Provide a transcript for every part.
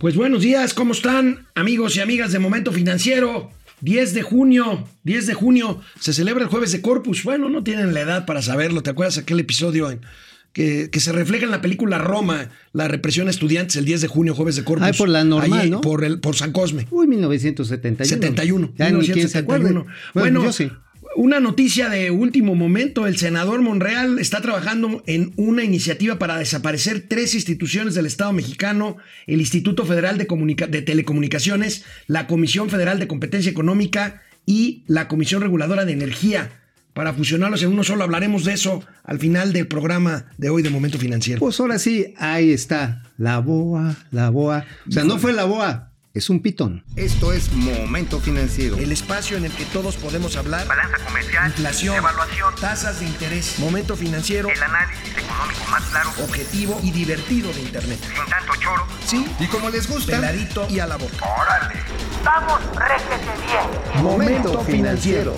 Pues buenos días, ¿cómo están amigos y amigas de Momento Financiero? 10 de junio, 10 de junio, se celebra el jueves de Corpus. Bueno, no tienen la edad para saberlo. ¿Te acuerdas aquel episodio en, que, que, se refleja en la película Roma, la represión a estudiantes el 10 de junio, jueves de Corpus? Ah, por la normal, Ahí, ¿no? Por, el, por San Cosme. Uy, 1971. 71. Ya ni quién se. 1971. Bueno, Bueno, yo sí. Una noticia de último momento. El senador Monreal está trabajando en una iniciativa para desaparecer tres instituciones del Estado mexicano, el Instituto Federal de, Comunica- de Telecomunicaciones, la Comisión Federal de Competencia Económica y la Comisión Reguladora de Energía. Para fusionarlos en uno solo, hablaremos de eso al final del programa de hoy de Momento Financiero. Pues ahora sí, ahí está. La boa, la boa. O sea, no fue la boa, es un pitón. Esto es Momento Financiero. El espacio en el que todos podemos hablar. balanza comercial, Inflación, evaluación, tasas de interés, momento financiero, el análisis económico más claro, objetivo y divertido de Internet. sin tanto choro. Sí, Y como les gusta, peladito y a la boca. ¡Órale! ¡Vamos, réjete bien! Momento Financiero.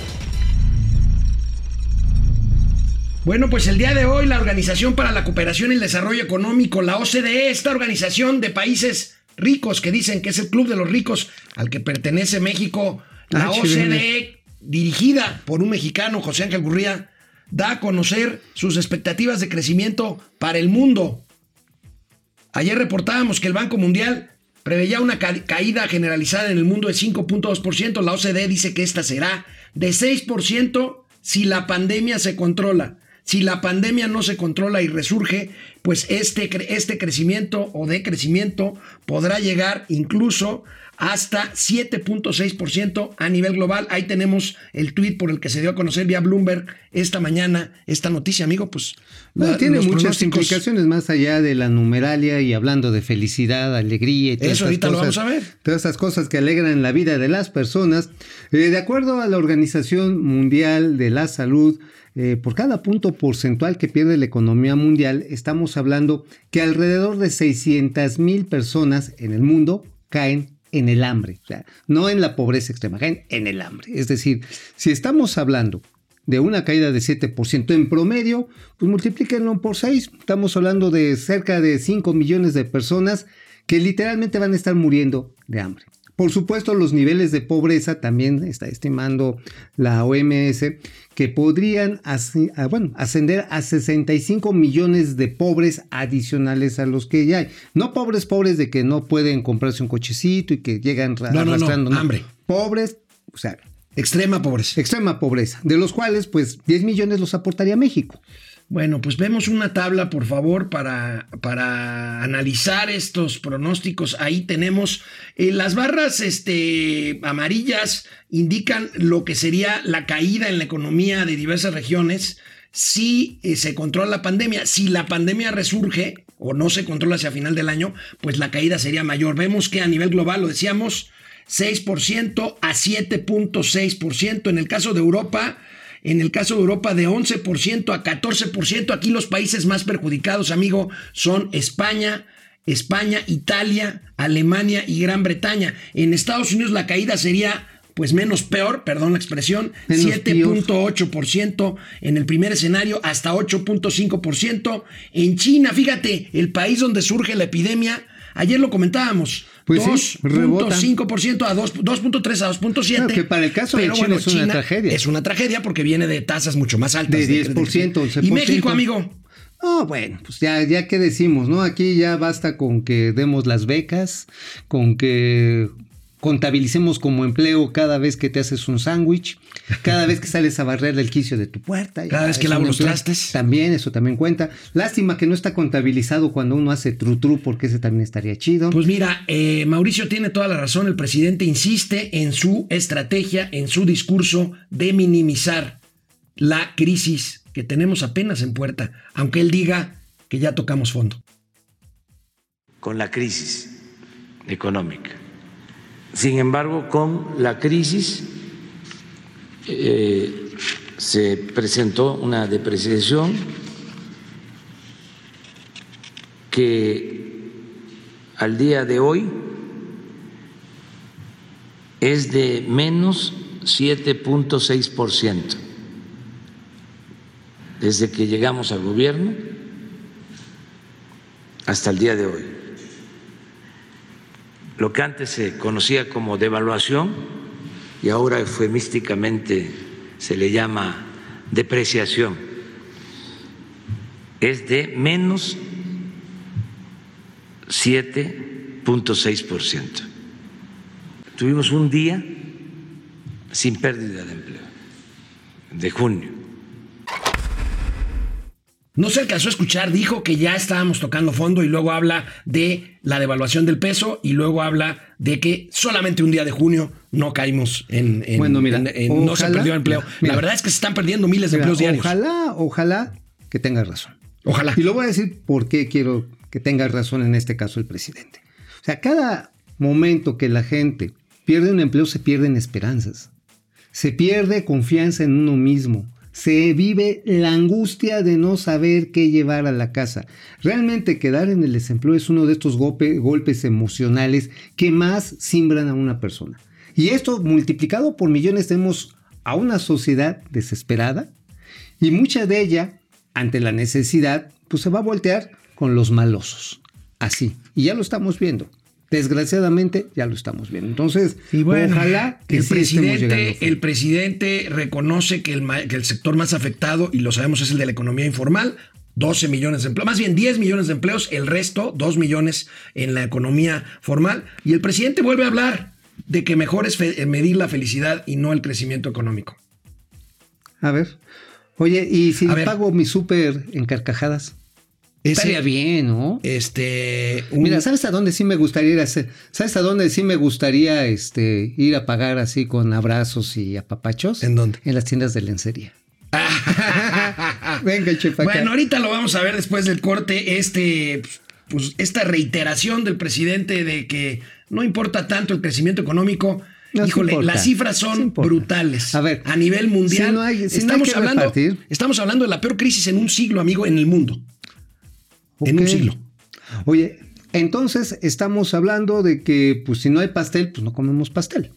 Bueno, pues el día de hoy la Organización para la Cooperación y el Desarrollo Económico, la OCDE, esta organización de países ricos que dicen que es el Club de los Ricos al que pertenece México, la Ah, OCDE, chévere. dirigida por un mexicano, José Ángel Gurría, da a conocer sus expectativas de crecimiento para el mundo. Ayer reportábamos que el Banco Mundial preveía una ca- caída generalizada en el mundo de 5.2%. La OCDE dice que esta será de 6% si la pandemia se controla. Si la pandemia no se controla y resurge, pues este, este crecimiento o decrecimiento podrá llegar incluso hasta 7.6% a nivel global. Ahí tenemos el tuit por el que se dio a conocer vía Bloomberg esta mañana esta noticia, amigo. Pues Bueno, la- tiene muchas pronósticos- implicaciones más allá de la numeralia y hablando de felicidad, alegría y todas Eso ahorita lo vamos a ver. Todas esas cosas que alegran la vida de las personas. Eh, de acuerdo a la Organización Mundial de la Salud, eh, por cada punto porcentual que pierde la economía mundial, estamos hablando que alrededor de 600 mil personas en el mundo caen en el hambre, no en la pobreza extrema, en el hambre. Es decir, si estamos hablando de una caída de 7% en promedio, pues multiplíquenlo por 6. Estamos hablando de cerca de 5 millones de personas que literalmente van a estar muriendo de hambre. Por supuesto, los niveles de pobreza también está estimando la OMS que podrían ah, bueno, ascender a 65 millones de pobres adicionales a los que ya hay. No pobres, pobres de que no pueden comprarse un cochecito y que llegan no, arrastrando. hambre. Pobres, o sea, Extrema pobreza. extrema pobreza, de los cuales pues 10 millones los aportaría México. Bueno, pues vemos una tabla, por favor, para, para analizar estos pronósticos. Ahí tenemos eh, las barras este, amarillas indican lo que sería la caída en la economía de diversas regiones si eh, se controla la pandemia. Si la pandemia resurge o no se controla hacia final del año, pues la caída sería mayor. Vemos que a nivel global, lo decíamos, 6% a 7.6%. En el caso de Europa, en el caso de Europa de 11% a 14%. Aquí los países más perjudicados, amigo, son España, España, Italia, Alemania y Gran Bretaña. En Estados Unidos la caída sería pues menos peor, perdón la expresión, Menos 7.8% en el primer escenario hasta 8.5%. En China, fíjate, el país donde surge la epidemia, ayer lo comentábamos, Pues sí, rebota. 2.5% a 2 2.3 a 2.7. Claro, que para el caso de China es una tragedia. Es una tragedia porque viene de tasas mucho más altas. De 10%, 11%. Y México, amigo. No, bueno, pues ya, ya que decimos, ¿no? Aquí ya basta con que demos las becas, con que contabilicemos como empleo cada vez que te haces un sándwich, cada vez que sales a barrer el quicio de tu puerta. Cada vez que lavo los trastes. También, eso también cuenta. Lástima que no está contabilizado cuando uno hace tru tru, porque ese también estaría chido. Pues mira, eh, Mauricio tiene toda la razón. El presidente insiste en su estrategia, en su discurso de minimizar la crisis que tenemos apenas en puerta, aunque él diga que ya tocamos fondo. con la crisis económica. Sin embargo, con la crisis eh, se presentó una depreciación que al día de hoy es de menos 7.6% desde que llegamos al gobierno hasta el día de hoy. Lo que antes se conocía como devaluación y ahora eufemísticamente se le llama depreciación, es de menos 7.6%. Tuvimos un día sin pérdida de empleo, de junio. No se alcanzó a escuchar, dijo que ya estábamos tocando fondo y luego habla de la devaluación del peso y luego habla de que solamente un día de junio no caímos en, en- Bueno, mira, en- en- no se perdió empleo. mira. la verdad es que se están perdiendo miles de Mira, empleos diarios. ojalá, ojalá que tengas razón. Ojalá. Y lo voy a decir por qué quiero que tenga razón en este caso el presidente. O sea, cada momento que la gente pierde un empleo se pierden esperanzas. Se pierde confianza en uno mismo. Se vive la angustia de no saber qué llevar a la casa. Realmente quedar en el desempleo es uno de estos golpe- golpes emocionales que más simbran a una persona. Y esto multiplicado por millones tenemos a una sociedad desesperada, y mucha de ella, ante la necesidad, pues se va a voltear con los malosos. Así. Y ya lo estamos viendo. Desgraciadamente ya lo estamos viendo. Entonces, Y bueno, ojalá que el sí presidente, el presidente reconoce que el, ma- que el sector más afectado, y lo sabemos, es el de la economía informal. 12 millones de empleos, más bien 10 millones de empleos, el resto, 2 millones en la economía formal. Y el presidente vuelve a hablar de que mejor es fe- medir la felicidad y no el crecimiento económico. A ver. Oye, ¿y si pago mi súper en carcajadas? Estaría bien, ¿no? Este. un- Mira, ¿sabes a dónde sí me gustaría ir a hacer? ¿Sabes a dónde sí me gustaría este, ir a pagar así con abrazos y apapachos? ¿En dónde? En las tiendas de lencería. Venga, chefa. Bueno, ahorita lo vamos a ver después del corte. Este, pues, esta reiteración del presidente de que no importa tanto el crecimiento económico. No, Híjole, importa, las cifras son brutales. A ver, a nivel mundial. si no hay- si no hay estamos, hablando, estamos hablando de la peor crisis en un siglo, amigo, en el mundo. En un siglo. Oye, entonces estamos hablando de que, pues si no hay pastel, pues no comemos pastel.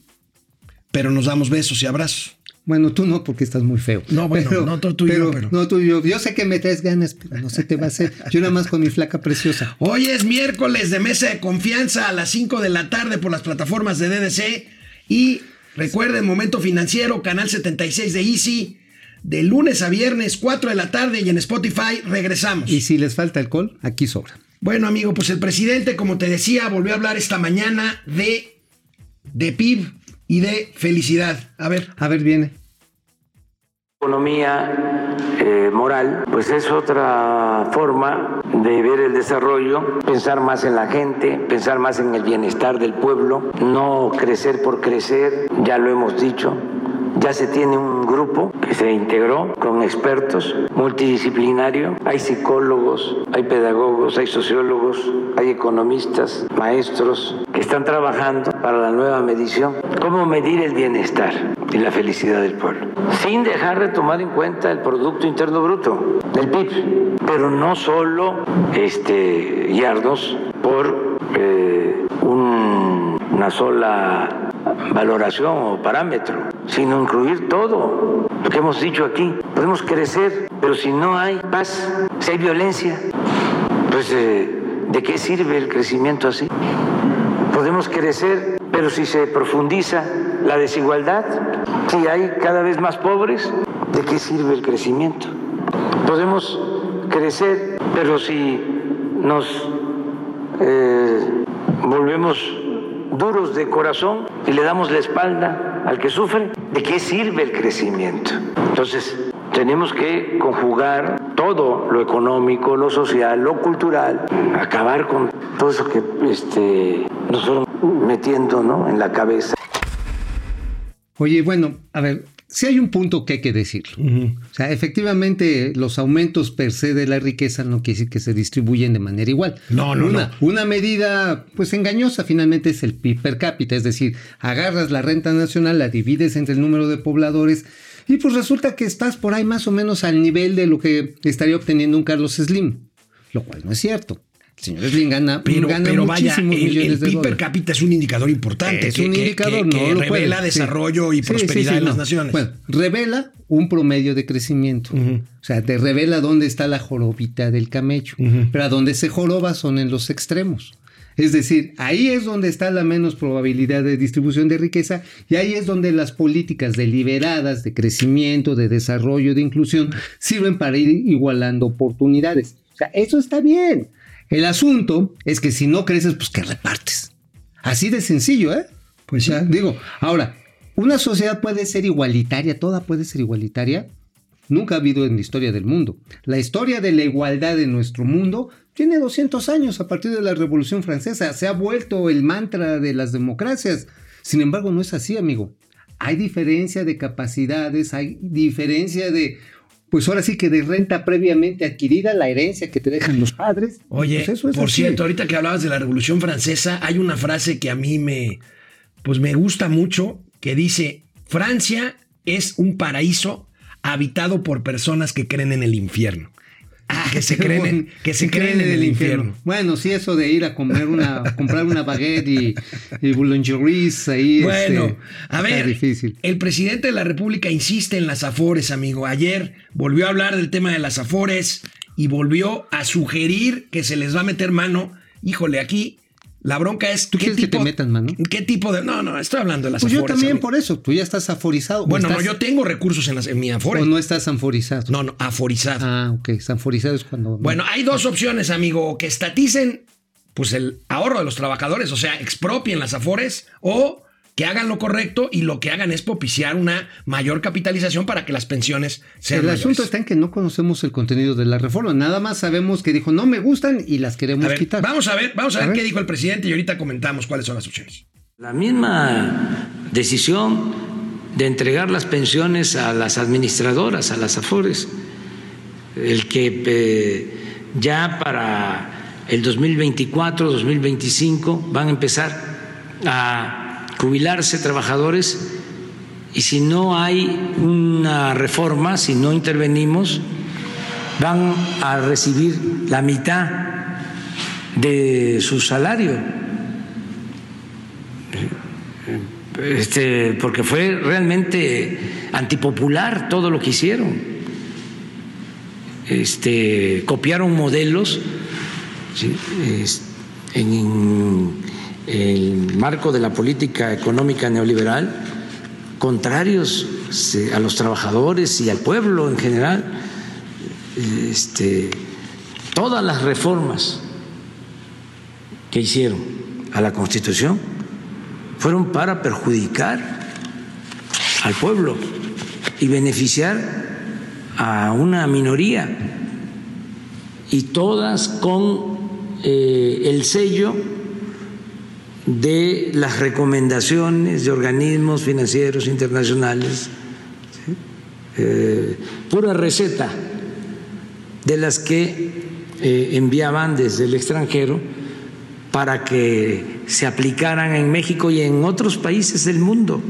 Pero nos damos besos y abrazos. Bueno, tú no, porque estás muy feo. No, bueno, no, tú- tú y yo, pero- No, tú y yo. Yo sé que me traes ganas, pero no se te va a hacer. Yo nada más con mi flaca preciosa. Hoy es miércoles de mesa de confianza a las 5 de la tarde por las plataformas de DDC. Y recuerden, Momento Financiero, Canal 76 de Easy. De lunes a viernes, 4 de la tarde y en Spotify regresamos. Y si les falta alcohol, aquí sobra. Bueno, amigo, pues el presidente, como te decía, volvió a hablar esta mañana de, de PIB y de felicidad. A ver. A ver, viene. Economía eh, moral, pues es otra forma de ver el desarrollo, pensar más en la gente, pensar más en el bienestar del pueblo, no crecer por crecer, ya lo hemos dicho. Ya se tiene un grupo que se integró con expertos multidisciplinario. Hay psicólogos, hay pedagogos, hay sociólogos, hay economistas, maestros que están trabajando para la nueva medición. ¿Cómo medir el bienestar y la felicidad del pueblo? Sin dejar de tomar en cuenta el Producto Interno Bruto, el PIB. Pero no solo este, guiarnos por eh, un- una sola valoración o parámetro, sino incluir todo lo que hemos dicho aquí. Podemos crecer, pero si no hay paz, si hay violencia, pues eh, ¿de qué sirve el crecimiento así? Podemos crecer, pero si se profundiza la desigualdad, si hay cada vez más pobres, ¿de qué sirve el crecimiento? Podemos crecer, pero si nos eh, volvemos duros de corazón y le damos la espalda al que sufre, ¿de qué sirve el crecimiento? Entonces, tenemos que conjugar todo lo económico, lo social, lo cultural, acabar con todo eso que este, nos fueron metiendo ¿no? en la cabeza. Oye, bueno, a ver, si hay un punto que hay que decirlo. O sea, efectivamente, los aumentos per se de la riqueza no quiere decir que se distribuyen de manera igual. No, no, una, no. Una medida, pues engañosa, finalmente es el PIB per cápita, es decir, agarras la renta nacional, la divides entre el número de pobladores y pues resulta que estás por ahí más o menos al nivel de lo que estaría obteniendo un Carlos Slim, lo cual no es cierto. El señor Slim gana, Pero, gana pero vaya, muchísimos el, millones el de PIB per cápita es un indicador importante. Es que, un que- indicador, que- no lo revela puede, desarrollo y Sí, prosperidad sí, en las no. naciones. Bueno, revela un promedio de crecimiento. O sea, te revela dónde está la jorobita del camello. Pero a donde se joroba son en los extremos. Es decir, ahí es donde está la menos probabilidad de distribución de riqueza y ahí es donde las políticas deliberadas de crecimiento, de desarrollo, de inclusión sirven para ir igualando oportunidades. O sea, eso está bien. El asunto es que si no creces, pues que repartes. Así de sencillo, ¿eh? Pues sea, digo, ahora, una sociedad puede ser igualitaria, toda puede ser igualitaria. Nunca ha habido en la historia del mundo. La historia de la igualdad en nuestro mundo tiene 200 años a partir de la Revolución Francesa. Se ha vuelto el mantra de las democracias. Sin embargo, no es así, amigo. Hay diferencia de capacidades, hay diferencia de, pues ahora sí que de renta previamente adquirida, la herencia que te dejan los padres. Oye, Pues eso es por así. cierto, ahorita que hablabas de la Revolución Francesa, hay una frase que a mí me, pues me gusta mucho, que dice, Francia es un paraíso habitado por personas que creen en el infierno. Ah, que se creen, en- que se creen en el infierno. Bueno, sí, eso de ir a comer una, a comprar una baguette y, y boulangeries ahí. Bueno, este, a está ver, difícil. el presidente de la República insiste en las afores, amigo. Ayer volvió a hablar del tema de las afores y volvió a sugerir que se les va a meter mano. Híjole, aquí la bronca es ¿Tú quieres que te metan mano? ¿Qué tipo de no, no, estoy hablando de las Pues yo también por eso. Tú ya estás aforizado. Bueno, estás- no, yo tengo recursos en, las, en mi afore. O no estás anforizado. No, no, aforizado. Ah, ok. Sanforizado es cuando. Bueno, hay dos opciones, amigo. Que estaticen pues el ahorro de los trabajadores, o sea, expropien las afores, o que hagan lo correcto y lo que hagan es propiciar una mayor capitalización para que las pensiones sean el mayores. asunto está en que no conocemos el contenido de la reforma. Nada más sabemos que dijo no me gustan y las queremos A ver, quitar. vamos a ver, vamos a, A ver, ver. qué dijo el presidente y ahorita comentamos cuáles son las opciones. La misma decisión de entregar las pensiones a las administradoras, a las AFORES, el que eh, ya para el 2024, 2025 van a empezar a jubilarse trabajadores y si no hay una reforma, si no intervenimos, van a recibir la mitad de su salario este, porque fue realmente antipopular todo lo que hicieron. Este, copiaron modelos en el marco de la política económica neoliberal contrarios sí, a los trabajadores y al pueblo en general. Este, todas las reformas que hicieron a la Constitución fueron para perjudicar al pueblo y beneficiar a una minoría y todas con eh, el sello de las recomendaciones de organismos financieros internacionales. Eh, pura receta de las que eh, enviaban desde el extranjero para que se aplicaran en México y en otros países del mundo.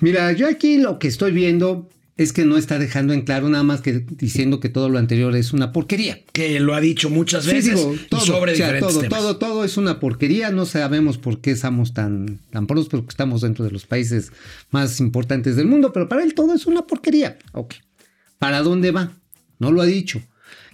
Mira, yo aquí lo que estoy viendo es que no está dejando en claro nada más que diciendo que todo lo anterior es una porquería. Que lo ha dicho muchas Sí, veces digo, y todo, sobre o sea, diferentes todo, temas. todo, todo es una porquería. No sabemos por qué estamos tan, tan prósperos, que estamos dentro de los países más importantes del mundo, pero para él todo es una porquería. Ok. ¿Para dónde va? No lo ha dicho.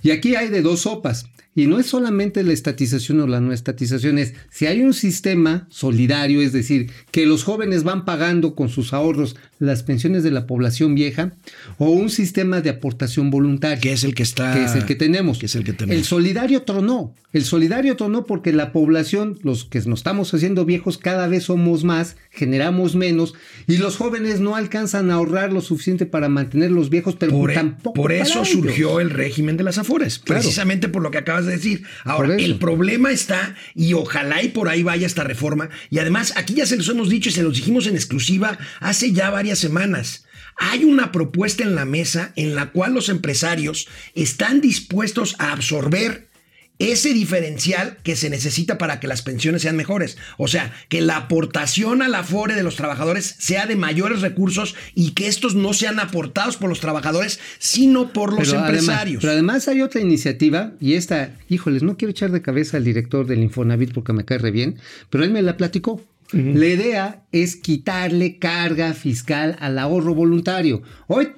Y aquí hay de dos sopas. Y no es solamente la estatización o la no estatización, es si hay un sistema solidario, es decir, que los jóvenes van pagando con sus ahorros las pensiones de la población vieja, o un sistema de aportación voluntaria que es el que está que es el que tenemos. que es el que tenemos. El solidario tronó. El solidario tronó porque la población, los que nos estamos haciendo viejos, cada vez somos más, generamos menos, y los jóvenes no alcanzan a ahorrar lo suficiente para mantener los viejos, pero por, e- tampoco. por para eso ellos. surgió el régimen de las afores, Claro. precisamente por lo que acabas de decir. Ahora, el problema está, y ojalá y por ahí vaya esta reforma, y además aquí ya se los hemos dicho y se los dijimos en exclusiva hace ya varias semanas. Hay una propuesta en la mesa en la cual los empresarios están dispuestos a absorber ese diferencial que se necesita para que las pensiones sean mejores. O sea, que la aportación al afore de los trabajadores sea de mayores recursos y que estos no sean aportados por los trabajadores, sino por los Pero además, empresarios. pero además hay otra iniciativa, y esta, híjoles, no quiero echar de cabeza al director del Infonavit porque me cae re bien, pero él me la platicó. La idea es quitarle carga fiscal al ahorro voluntario. Hoy,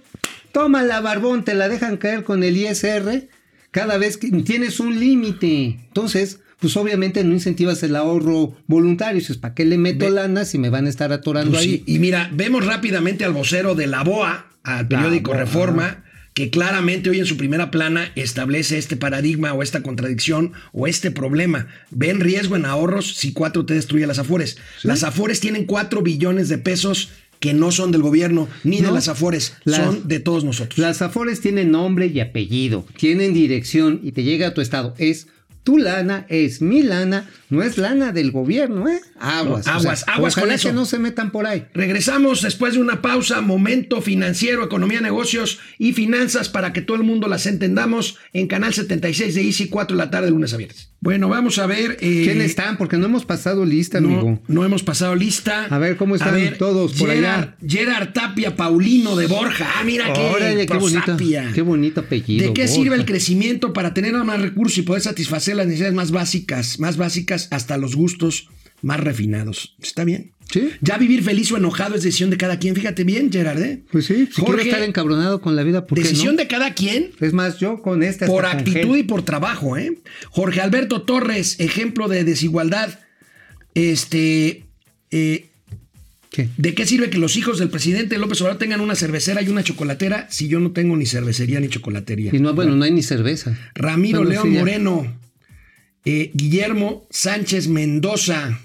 toma la barbón, te la dejan caer con el ISR, cada vez que tienes un límite. Entonces, pues obviamente no incentivas el ahorro voluntario. Dices, ¿para qué le meto Ve- lana si me van a estar atorando Pues ahí? sí, Y mira, vemos rápidamente al vocero de la BOA, al periódico BOA, Reforma, que claramente hoy en su primera plana establece este paradigma o esta contradicción o este problema. Ven riesgo en ahorros si 4T destruye las Afores. Las Afores tienen 4 billones de pesos que no son del gobierno ni de las Afores, Las- son de todos nosotros. Las Afores tienen nombre y apellido, tienen dirección y te llega a tu estado. Es tu lana, es mi lana, no es lana del gobierno, ¿eh? Aguas. No, aguas, aguas con eso. que no se metan por ahí. Regresamos después de una pausa, momento financiero, economía, negocios y finanzas para que todo el mundo las entendamos en Canal 76 de Easy, 4 de la tarde, lunes a viernes. Bueno, vamos a ver. eh, ¿Quiénes están? Porque no hemos pasado lista, amigo. No, no hemos pasado lista. A ver, ¿cómo están todos por Gerard, Gerard Tapia Paulino de Borja. Ah, mira qué, Órale, qué bonito, prosapia. qué bonito apellido. ¿De qué Borja. sirve el crecimiento para tener más recursos y poder satisfacer las necesidades más básicas, más básicas hasta los gustos más refinados? ¿Está bien? Sí. Ya vivir feliz o enojado es decisión de cada quien. Fíjate bien, Gerard. ¿eh? Pues sí, si quiero estar encabronado con la vida, ¿por qué decisión no? de cada quien Es más, yo con esta por actitud y por trabajo, ¿eh? Jorge Alberto Torres, ejemplo de desigualdad. Este. eh, ¿Qué? ¿De qué sirve que los hijos del presidente López Obrador tengan una cervecera y una chocolatera si yo no tengo ni cervecería ni chocolatería? Y no, bueno, no hay ni cerveza. Ramiro Bueno, León sí. Moreno, eh, Guillermo Sánchez Mendoza.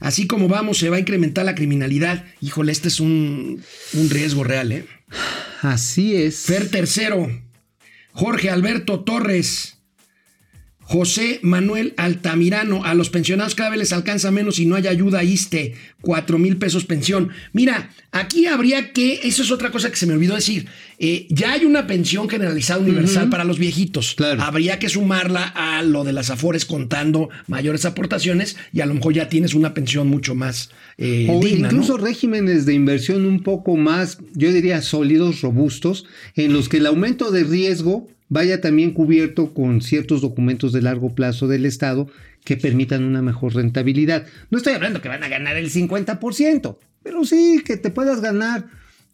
Así como vamos, se va a incrementar la criminalidad. Híjole, este es un, un riesgo real, ¿eh? Así es. Fer Tercero, Jorge Alberto Torres, José Manuel Altamirano, a los pensionados cada vez les alcanza menos y no hay ayuda ISTE, cuatro mil pesos pensión. Mira, aquí habría que, eso es otra cosa que se me olvidó decir, eh, ya hay una pensión generalizada universal para los viejitos. Claro. Habría que sumarla a lo de las afores contando mayores aportaciones y a lo mejor ya tienes una pensión mucho más eh, O digna, ¿no? incluso regímenes de inversión un poco más, yo diría, sólidos, robustos, en los que el aumento de riesgo vaya también cubierto con ciertos documentos de largo plazo del Estado que permitan una mejor rentabilidad. No estoy hablando que van a ganar el 50%, pero sí que te puedas ganar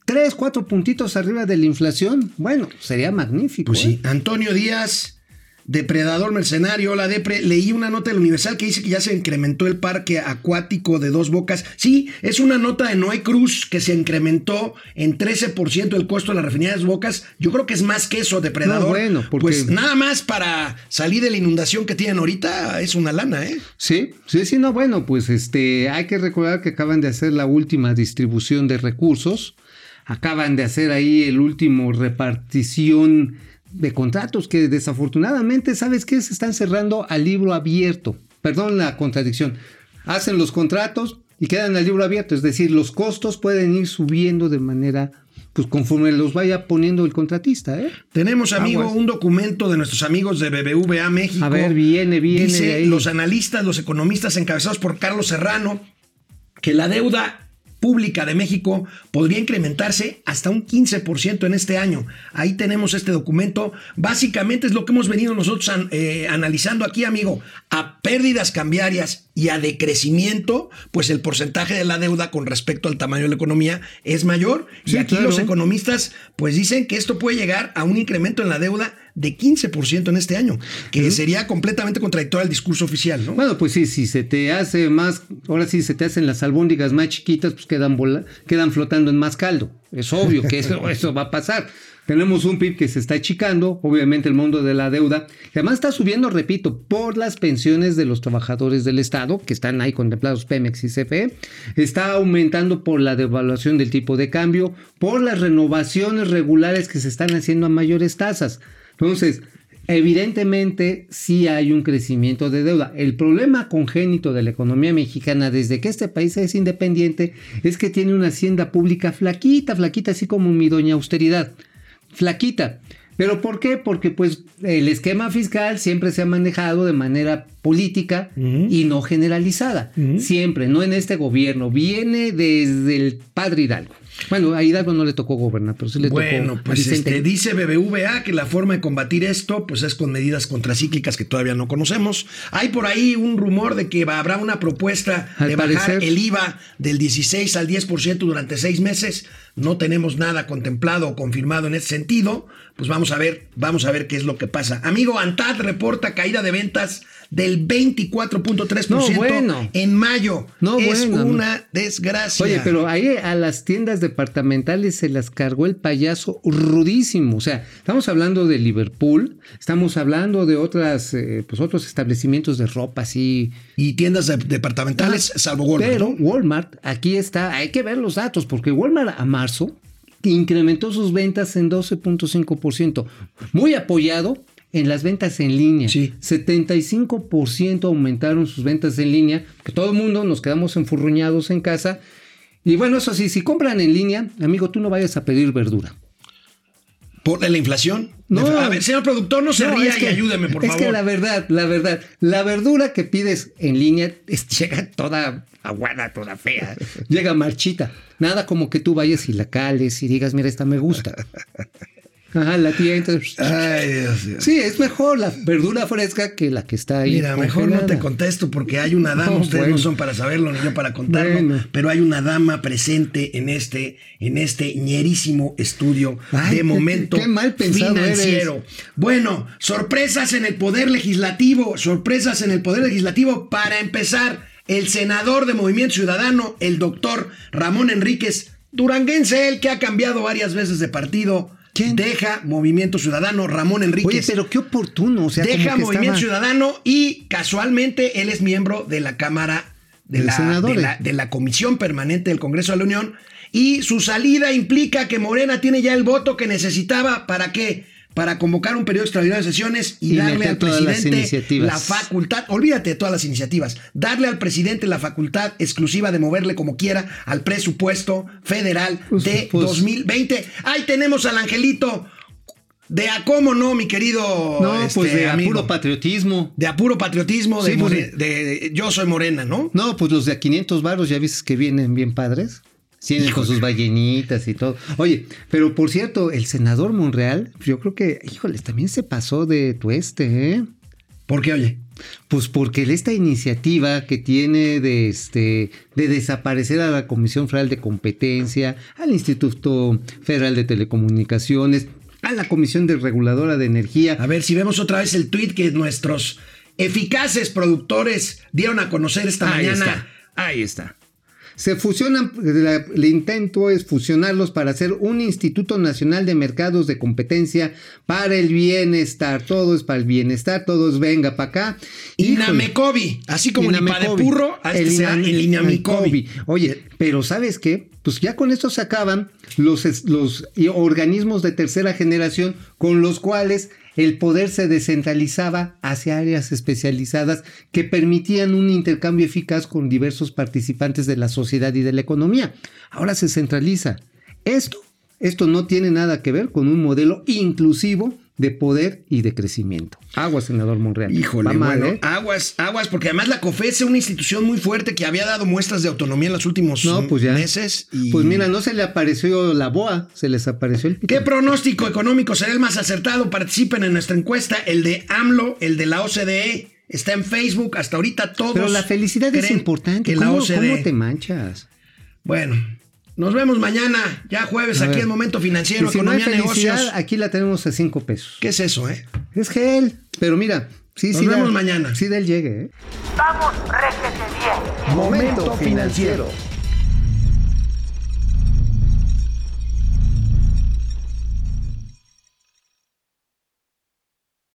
3, 4 puntitos arriba de la inflación. Bueno, sería magnífico. Pues ¿eh? sí, Antonio Díaz, depredador mercenario, hola Depre, leí una nota del Universal que dice que ya se incrementó el parque acuático de Dos Bocas. Sí, es una nota de Noé Cruz que se incrementó en 13% el costo de la refinería de Dos Bocas. Yo creo que es más que eso, depredador. No, bueno, porque- Pues nada más para salir de la inundación que tienen ahorita es una lana, ¿eh? Sí, sí, sí, no, bueno, pues este, hay que recordar que acaban de hacer la última distribución de recursos, acaban de hacer ahí el último repartición de contratos que desafortunadamente, ¿sabes qué? Se están cerrando al libro abierto. Perdón la contradicción. Hacen los contratos y quedan al libro abierto, es decir, los costos pueden ir subiendo de manera, pues conforme los vaya poniendo el contratista, ¿eh? Tenemos, amigo, Aguas. un documento de nuestros amigos de BBVA México. A ver, viene, viene de Dice ahí. los analistas, los economistas encabezados por Carlos Serrano, que la deuda pública de México podría incrementarse hasta un 15% en este año. Ahí tenemos este documento. Básicamente es lo que hemos venido nosotros an- eh, analizando aquí, amigo. A pérdidas cambiarias y a decrecimiento, pues el porcentaje de la deuda con respecto al tamaño de la economía es mayor. y aquí claro. los economistas pues dicen que esto puede llegar a un incremento en la deuda de 15% en este año, que sería completamente contradictorio al discurso oficial, ¿no? Bueno, pues sí, si se te hace más, ahora sí se te hacen las albóndigas más chiquitas, pues quedan, vola- quedan flotando en más caldo. Es obvio que eso, eso va a pasar. Tenemos un PIB que se está achicando, obviamente el mundo de la deuda, que además está subiendo, repito, por las pensiones de los trabajadores del Estado, que están ahí contemplados Pemex y CFE, está aumentando por la devaluación del tipo de cambio, por las renovaciones regulares que se están haciendo a mayores tasas. Entonces, evidentemente sí hay un crecimiento de deuda. El problema congénito de la economía mexicana desde que este país es independiente es que tiene una hacienda pública flaquita, flaquita, así como mi doña austeridad, flaquita. ¿Pero por qué? Porque pues el esquema fiscal siempre se ha manejado de manera política y no generalizada. Siempre, no en este gobierno. Viene desde el padre Hidalgo. Bueno, a Hidalgo no le tocó gobernar, pero sí le Bueno, tocó pues este, dice BBVA que la forma de combatir esto pues es con medidas contracíclicas que todavía no conocemos. Hay por ahí un rumor de que habrá una propuesta Al de bajar parecer. el IVA del 16 al 10% durante seis meses. No tenemos nada contemplado o confirmado en ese sentido. Pues vamos a ver, vamos a ver qué es lo que pasa. Amigo, Antad reporta caída de ventas del 24.3% No, bueno. en mayo. No, es bueno. una desgracia. Oye, pero ahí a las tiendas departamentales se las cargó el payaso rudísimo. O sea, estamos hablando de Liverpool, estamos hablando de otras, eh, pues otros establecimientos de ropa así. Y tiendas de- departamentales, salvo Walmart, Pero. Walmart, aquí está, hay que ver los datos, porque Walmart a marzo incrementó sus ventas en 12.5%, muy apoyado en las ventas en línea. Sí. 75% aumentaron sus ventas en línea, que todo el mundo nos quedamos enfurruñados en casa. Y bueno, eso sí, si compran en línea, amigo, tú no vayas a pedir verdura. ¿Por la inflación? No. A ver, señor productor, no se No, ría es que- y ayúdeme, por es favor. que la verdad, la verdad, la verdura que pides en línea es- llega toda aguada, toda fea, llega marchita. Nada como que tú vayas y la cales y digas, mira, esta me gusta. Ajá, la tía, entonces... Ay, Dios mío. Sí, es mejor la verdura fresca que la que está ahí. Mira, mejor no te contesto porque hay una dama, No, ustedes no son para saberlo ni yo para contarlo, Bueno. pero hay una dama presente en este, en este ñerísimo estudio Ay, de momento qué mal pensado financiero. Bueno, sorpresas en el Poder Legislativo, sorpresas en el Poder Legislativo. Para empezar, el senador de Movimiento Ciudadano, el doctor Ramón Enríquez, duranguense, él que ha cambiado varias veces de partido. ¿Quién? Deja Movimiento Ciudadano, Ramón Enríquez. Oye, pero qué oportuno, o sea, Deja como que Movimiento estaba- Ciudadano y casualmente él es miembro de la Cámara de la, senadores. de, la, de la Comisión Permanente del Congreso de la Unión y su salida implica que Morena tiene ya el voto que necesitaba para qué? Para convocar un periodo extraordinario de sesiones y, Y darle al presidente la facultad, olvídate de todas las iniciativas, darle al presidente la facultad exclusiva de moverle como quiera al presupuesto federal Pues, de pues. 2020. Ahí tenemos al angelito de a cómo no, mi querido No, este, pues de amigo. puro patriotismo. De apuro patriotismo, de, Sí, pues, de- de- yo soy morena, ¿no? No, pues los de a 500 baros ya viste que vienen bien padres. Vienen con sus ballenitas y todo. Oye, pero por cierto, el senador Monreal, yo creo que, híjoles, también se pasó de tueste, ¿eh? Porque, oye, Pues porque esta iniciativa que tiene de este de desaparecer a la Comisión Federal de Competencia, al Instituto Federal de Telecomunicaciones, a la Comisión de Reguladora de Energía, a ver si vemos otra vez el tweet que nuestros eficaces productores dieron a conocer esta Ahí mañana. está, ahí está. Se fusionan, la- el intento es fusionarlos para hacer un Instituto Nacional de Mercados de Competencia para el bienestar. Todo es para el bienestar, todo es venga para acá. Inamecobi, así como el Inamecobi. Purro, este sea el Inamecobi. Oye, pero ¿sabes qué? Pues ya con esto se acaban los, los organismos de tercera generación con los cuales el poder se descentralizaba hacia áreas especializadas que permitían un intercambio eficaz con diversos participantes de la sociedad y de la economía. Ahora se centraliza. Esto, esto no tiene nada que ver con un modelo inclusivo de poder y de crecimiento. Agua, senador Monreal. Híjole, Va mal, bueno, ¿eh? aguas, aguas, porque además la COFES es una institución muy fuerte que había dado muestras de autonomía en los últimos No, pues ya. meses. y- Pues mira, no se le apareció la boa, se les apareció el ¿Qué pito. pronóstico económico será el más acertado? Participen en nuestra encuesta, el de AMLO, el de la OCDE. Está en Facebook, hasta ahorita todos. Pero la felicidad es importante. La ¿Cómo, OCDE. cómo te manchas? Bueno, nos vemos mañana, ya jueves, aquí en Momento Financiero, no hay Economía, felicidad, Negocios. aquí la tenemos a cinco pesos. ¿Qué es eso, eh? Es gel. Pero mira, sí, Nos sí. vemos da- mañana. Sí, del llegue, ¿eh? Vamos, réjete bien. Momento financiero.